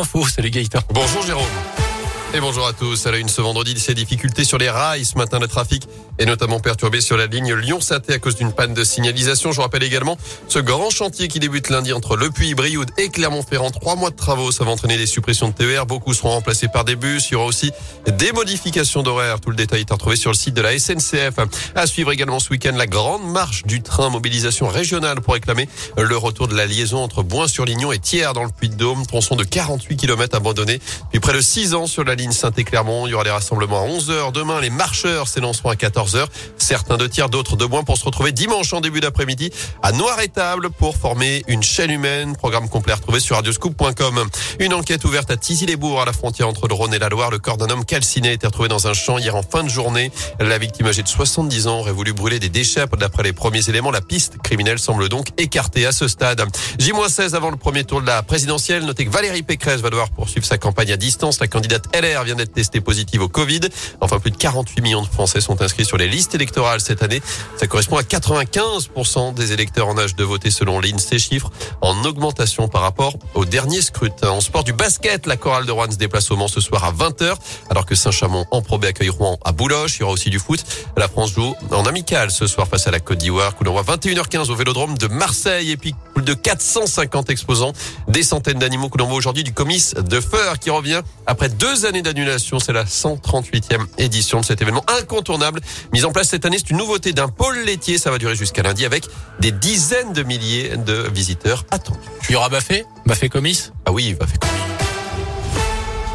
info. Salut Gaëtan. Bonjour Jérôme. Et bonjour à tous. À la une ce vendredi, ces difficultés sur les rails. Ce matin, le trafic est notamment perturbé sur la ligne Lyon-Saté à cause d'une panne de signalisation. Je rappelle également ce grand chantier qui débute lundi entre Le Puy, Brioude et Clermont-Ferrand. Trois mois de travaux, ça va entraîner des suppressions de TER. Beaucoup seront remplacés par des bus. Il y aura aussi des modifications d'horaire. Tout le détail est retrouvé sur le site de la SNCF. À suivre également ce week-end la grande marche du train mobilisation régionale pour réclamer le retour de la liaison entre Boin-sur-Lignon et Thiers dans le Puy-de-Dôme. Tronçon de 48 km abandonné. Puis près de 6 ans sur la ligne Saint-Clermont. Il y aura des rassemblements à 11h. Demain, les marcheurs s'élanceront à 14h. Certains de tiers, d'autres de moins pour se retrouver dimanche en début d'après-midi à Noir-et-Table pour former une chaîne humaine. Programme complet retrouvé sur radioscoop.com. Une enquête ouverte à Tizy-les-Bourgs à la frontière entre le Rhône et la Loire. Le corps d'un homme calciné a été retrouvé dans un champ hier en fin de journée. La victime âgée de 70 ans aurait voulu brûler des déchets. D'après les premiers éléments, la piste criminelle semble donc écartée à ce stade. J-16 avant le premier tour de la présidentielle. Notez que Valérie Pécresse va devoir poursuivre sa campagne à distance. La candidate LR vient d'être testée positive au Covid. Enfin, plus de 48 millions de Français sont inscrits sur les listes électorales cette année. Ça correspond à 95% des électeurs en âge de voter selon l'INSEE, chiffre en augmentation par rapport au dernier scrutin. En sport du basket, la chorale de Rouen se déplace au Mans ce soir à 20h, alors que Saint-Chamond en probé accueille Rouen à Bouloche. Il y aura aussi du foot. La France joue en amical ce soir face à la Côte d'Ivoire. Coup d'envoi 21h15 au Vélodrome de Marseille et puis plus de 450 exposants, des centaines d'animaux. Coup d'envoi aujourd'hui du comice de Feur qui revient après deux années d'annulation. C'est la 138e édition de cet événement incontournable. Mise en place cette année, c'est une nouveauté d'un pôle laitier. Ça va durer jusqu'à lundi avec des dizaines de milliers de visiteurs attendus. Il y aura Baffé Baffé Comice Ah oui, Baffé Comice.